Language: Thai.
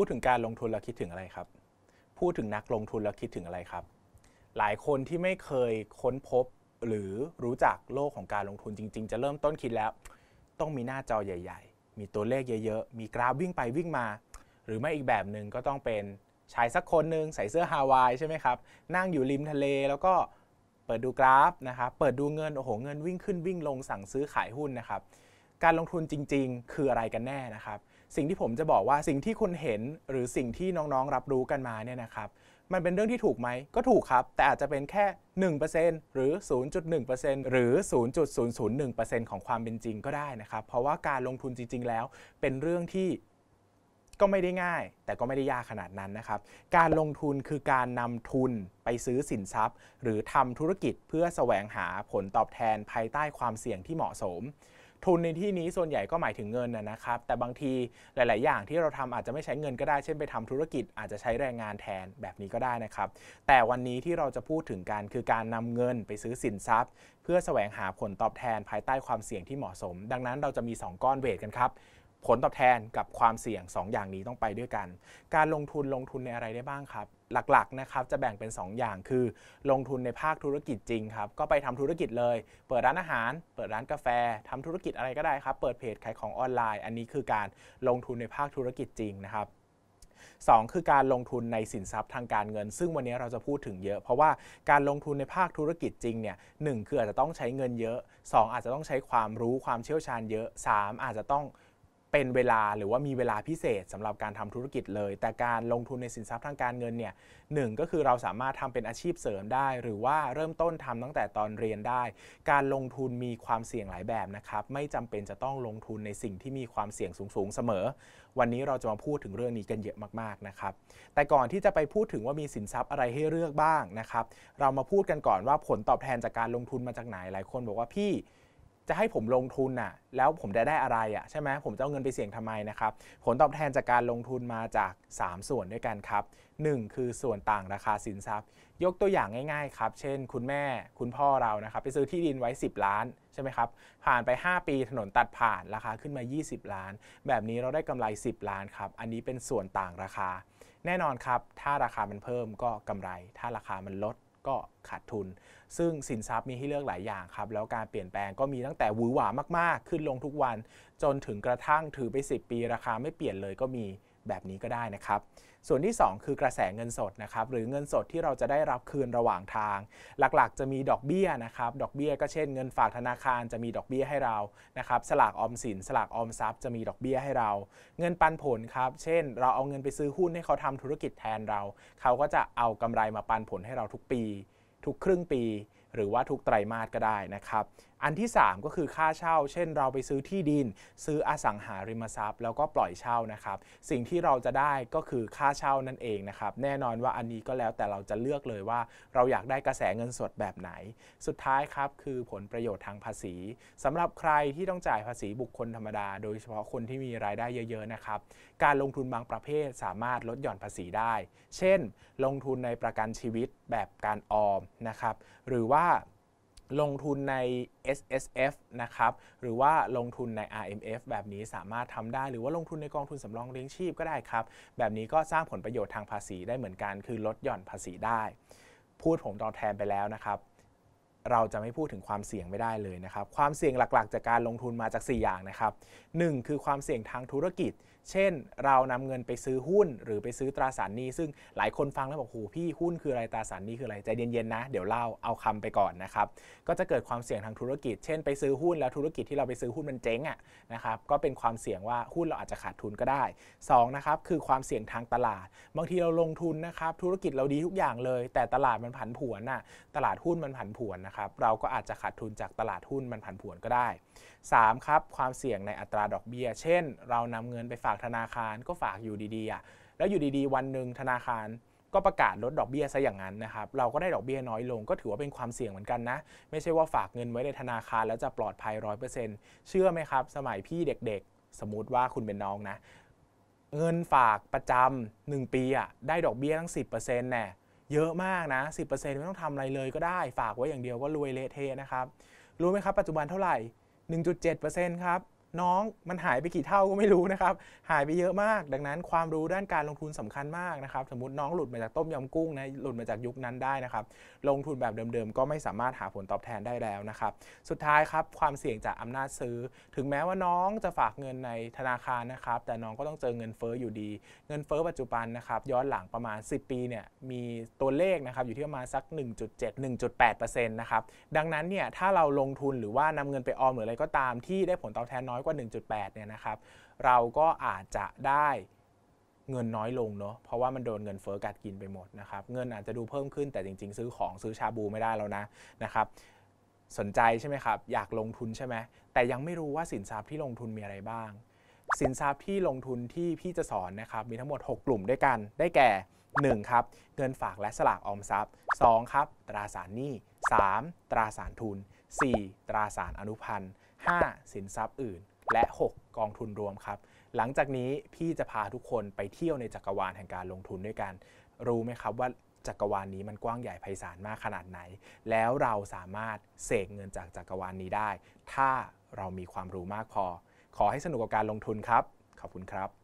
พูดถึงการลงทุนเราคิดถึงอะไรครับ พูดถึงนักลงทุนเราคิดถึงอะไรครับ หลายคนที่ไม่เคยค้นพบหรือรู้จักโลกของการลงทุนจริง ๆ จะเริ่มต้นคิดแล้ว ต้องมีหน้าจอใหญ่ ๆ มีตัวเลขเยอะๆ มีกราฟวิ่งไปวิ่งมา หรือไม่อีกแบบหนึ่งก็ต้องเป็นชายสักคนหนึ่งใส่เสื้อฮาวายใช่ไหมครับ นั่งอยู่ริมทะเลแล้วก็เปิดดูกราฟนะครับเปิดดูเงินโอ้โหเงินวิ่งขึ้นวิ่งลงสั่งซื้อขายหุ้นนะครับ การลงทุนจริง ๆ คืออะไรกันแน่นะครับ สิ่งที่ผมจะบอกว่าสิ่งที่คุณเห็นหรือสิ่งที่น้องๆรับรู้กันมาเนี่ยนะครับมันเป็นเรื่องที่ถูกไหมก็ถูกครับ แต่อาจจะเป็นแค่ 1%หรือ 0.1%หรือ 0.001%ของความเป็นจริงก็ได้นะครับ เพราะว่าการลงทุนจริง ๆ แล้ว เป็นเรื่องที่ก็ไม่ได้ง่าย แต่ก็ไม่ได้ยากขนาดนั้นนะครับ การลงทุนคือการนำทุนไปซื้อสินทรัพย์ หรือทำธุรกิจเพื่อแสวงหาผลตอบแทนภายใต้ความเสี่ยงที่เหมาะสม ทุนในที่นี้ส่วนใหญ่ก็หมายถึงเงินนะครับ แต่บางทีหลาย ๆ อย่างที่เราทำอาจจะไม่ใช้เงินก็ได้ เช่นไปทำธุรกิจอาจจะใช้แรงงานแทนแบบนี้ก็ได้นะครับ แต่วันนี้ที่เราจะพูดถึงการคือการนำเงินไปซื้อสินทรัพย์ เพื่อแสวงหาผลตอบแทนภายใต้ความเสี่ยงที่เหมาะสม ดังนั้นเราจะมี 2 ก้อนเวทกันครับ ผลตอบแทนกับความเสี่ยง 2 อย่างนี้ต้องไปด้วยกัน การลงทุนลงทุนในอะไรได้บ้างครับ หลักๆนะครับจะแบ่งเป็น 2 อย่างคือ ลงทุนในภาคธุรกิจจริงครับก็ไปทำธุรกิจเลย เปิดร้านอาหาร เปิดร้านกาแฟทำธุรกิจอะไรก็ได้ครับ เปิดเพจขายของออนไลน์ อันนี้คือการลงทุนในภาคธุรกิจจริงนะครับ2คือการลงทุนในสินทรัพย์ทางการเงิน ซึ่งวันนี้เราจะพูดถึงเยอะ เพราะว่าการลงทุนในภาคธุรกิจจริงเนี่ยหคืออาจจะต้องใช้เงินเยอะ 2 อาจจะต้องใช้ความรู้ความเชี่ยวชาญเยอะ 3 อาจจะต้อง เป็นเวลาหรือว่ามีเวลาพิเศษสำหรับการทำธุรกิจเลย แต่การลงทุนในสินทรัพย์ทางการเงินเนี่ยหก็คือเราสามารถทำเป็นอาชีพเสริมได้ หรือว่าเริ่มต้นทำตั้งแต่ตอนเรียนได้ การลงทุนมีความเสี่ยงหลายแบบนะครับ ไม่จำเป็นจะต้องลงทุนในสิ่งที่มีความเสี่ยงสูงๆเสมอ วันนี้เราจะมาพูดถึงเรื่องนี้กันเยอะมากๆนะครับ แต่ก่อนที่จะไปพูดถึงว่ามีสินทรัพย์อะไรให้เลือกบ้างนะครับ เรามาพูดกันก่อนว่าผลตอบแทนจากการลงทุนมาจากไหนหลายคนบอกว่าพี่ จะให้ผมลงทุนน่ะแล้วผมจะได้อะไรอะใช่ไหมผมจะเอาเงินไปเสี่ยงทำไมนะครับ ผลตอบแทนจากการลงทุนมาจาก 3 ส่วนด้วยกันครับ 1 คือส่วนต่างราคาสินทรัพย์ ยกตัวอย่างง่ายๆครับ เช่น คุณแม่คุณพ่อเรานะครับ ไปซื้อที่ดินไว้ 10 ล้านใช่ไหมครับ ผ่านไป 5 ปีถนนตัดผ่านราคาขึ้นมา 20 ล้าน แบบนี้เราได้กำไร 10 ล้านครับ อันนี้เป็นส่วนต่างราคา แน่นอนครับ ถ้าราคามันเพิ่มก็กำไร ถ้าราคามันลด ก็ขาดทุน ซึ่งสินทรัพย์มีให้เลือกหลายอย่างครับ แล้วการเปลี่ยนแปลงก็มีตั้งแต่หวือหวามากๆ ขึ้นลงทุกวัน จนถึงกระทั่งถือไป 10 ปีราคาไม่เปลี่ยนเลยก็มี แบบนี้ก็ได้นะครับ ส่วนที่ 2 คือกระแสเงินสดนะครับหรือเงินสดที่เราจะได้รับคืนระหว่างทาง หลักๆ จะมีดอกเบี้ยนะครับดอกเบี้ยก็เช่นเงินฝากธนาคารจะมีดอกเบี้ยให้เรานะครับสลากออมสิน สลากออมทรัพย์จะมีดอกเบี้ยให้เรา เงินปันผลครับเช่น เราเอาเงินไปซื้อหุ้นให้เขาทำธุรกิจแทนเรา เขาก็จะเอากำไรมาปันผลให้เราทุกปี ทุกครึ่งปี หรือว่าทุกไตรมาสก็ได้นะครับอันที่ 3 ก็คือค่าเช่า เช่น เราไปซื้อที่ดิน ซื้ออสังหาริมทรัพย์ แล้วก็ปล่อยเช่านะครับ สิ่งที่เราจะได้ก็คือค่าเช่านั่นเองนะครับ แน่นอนว่าอันนี้ก็แล้วแต่เราจะเลือกเลยว่าเราอยากได้กระแสเงินสดแบบไหน สุดท้ายครับคือผลประโยชน์ทางภาษีสำหรับใครที่ต้องจ่ายภาษีบุคคลธรรมดา โดยเฉพาะคนที่มีรายได้เยอะๆนะครับ การลงทุนบางประเภทสามารถลดหย่อนภาษีได้ เช่น ลงทุนในประกันชีวิตแบบการออมนะครับ หรือว่า ลงทุนใน S S F นะครับ หรือว่าลงทุนใน R M F แบบนี้สามารถทำได้ หรือว่าลงทุนในกองทุนสำรองเลี้ยงชีพก็ได้ครับ แบบนี้ก็สร้างผลประโยชน์ทางภาษีได้เหมือนกัน คือลดหย่อนภาษีได้ พูดผมตอบแทนไปแล้วนะครับ เราจะไม่พูดถึงความเสี่ยงไม่ได้เลยนะครับ ความเสี่ยงหลักๆ จากการลงทุนมาจาก 4 อย่างนะครับ 1 คือความเสี่ยงทางธุรกิจ เช่น เรานำเงินไปซื้อหุ้น หรือไปซื้อตราสารหนี้ ซึ่งหลายคนฟังแล้วบอกโหพี่หุ้นคืออะไรตราสารหนี้คืออะไรใจเย็นๆนะ เดี๋ยวเล่าเอาคำไปก่อนนะครับ ก็จะเกิดความเสี่ยงทางธุรกิจ เช่น ไปซื้อหุ้นแล้วธุรกิจที่เราไปซื้อหุ้นมันเจ๊งอะนะครับ ก็เป็นความเสี่ยงว่าหุ้นเราอาจจะขาดทุนก็ได้2นะครับคือความเสี่ยงทางตลาด บางทีเราลงทุนนะครับธุรกิจเราดีทุกอย่างเลย แต่ตลาดมันผันผวนน่ะตลาดหุ้นมันผันผวนนะครับเราก็อาจจะขาดทุนจากตลาดหุ้นมันผันผวนก็ได้ 3 ครับความเสี่ยงในอัตราดอกเบี้ย เช่น เรานำเงินไปฝากธนาคารก็ฝากอยู่ดีๆ แล้วอยู่ดีๆ วันหนึ่งธนาคารก็ประกาศลดดอกเบี้ยซะอย่างนั้นนะครับ เราก็ได้ดอกเบี้ยน้อยลง ก็ถือว่าเป็นความเสี่ยงเหมือนกันนะ ไม่ใช่ว่าฝากเงินไว้ในธนาคารแล้วจะปลอดภัยร้อยเปอร์เซ็นต์เชื่อไหมครับ สมัยพี่เด็กๆ สมมติว่าคุณเป็นน้องนะ เงินฝากประจำหนึ่งปีอะได้ดอกเบี้ยตั้งสิบเปอร์เซ็นแน่ เยอะมากนะสิบเปอร์เซ็นต์ไม่ต้องทำอะไรเลยก็ได้ ฝากไว้อย่างเดียวก็รวยเละเทะนะครับ รู้ไหมครับ ปัจจุบันเท่าไหร่ 1.7%ครับ น้องมันหายไปกี่เท่าก็ไม่รู้นะครับ หายไปเยอะมาก ดังนั้นความรู้ด้านการลงทุนสำคัญมากนะครับ สมมติน้องหลุดมาจากต้มยำกุ้งนะ หลุดมาจากยุคนั้นได้นะครับ ลงทุนแบบเดิมๆ ก็ไม่สามารถหาผลตอบแทนได้แล้วนะครับ สุดท้ายครับ ความเสี่ยงจากอำนาจซื้อ ถึงแม้ว่าน้องจะฝากเงินในธนาคารนะครับ แต่น้องก็ต้องเจอเงินเฟ้ออยู่ดี เงินเฟ้อปัจจุบันนะครับย้อนหลังประมาณ 10 ปีเนี่ย มีตัวเลขนะครับอยู่ที่ประมาณสัก 1.7 1.8%นะครับ ดังนั้นเนี่ย ถ้าเราลงทุนหรือว่านำเงินไปออมหรืออะไรก็ตามที่ได้ผลตอบแทนน้อยกว่า 1.8 เนี่ยนะครับ เราก็อาจจะได้เงินน้อยลงเนาะ เพราะว่ามันโดนเงินเฟ้อกัดกินไปหมดนะครับ เงินอาจจะดูเพิ่มขึ้นแต่จริง ๆ ซื้อของซื้อชาบูไม่ได้แล้วนะนะครับ สนใจใช่ไหมครับ อยากลงทุนใช่ไหม แต่ยังไม่รู้ว่าสินทรัพย์ที่ลงทุนมีอะไรบ้าง สินทรัพย์ที่ลงทุนที่พี่จะสอนนะครับ มีทั้งหมด 6 กลุ่มด้วยกัน ได้แก่ 1. ครับ เงินฝากและสลากออมทรัพย์ 2. ครับ ตราสารหนี้ 3. ตราสารทุน 4. ตราสารอนุพันธ์ 5. สินทรัพย์อื่น และ 6 กองทุนรวมครับ หลังจากนี้พี่จะพาทุกคนไปเที่ยวในจักรวาลแห่งการลงทุนด้วยกัน รู้ไหมครับว่าจักรวาลนี้มันกว้างใหญ่ไพศาลมากขนาดไหน แล้วเราสามารถเสกเงินจากจักรวาลนี้ได้ ถ้าเรามีความรู้มากพอ ขอให้สนุกกับการลงทุนครับ ขอบคุณครับ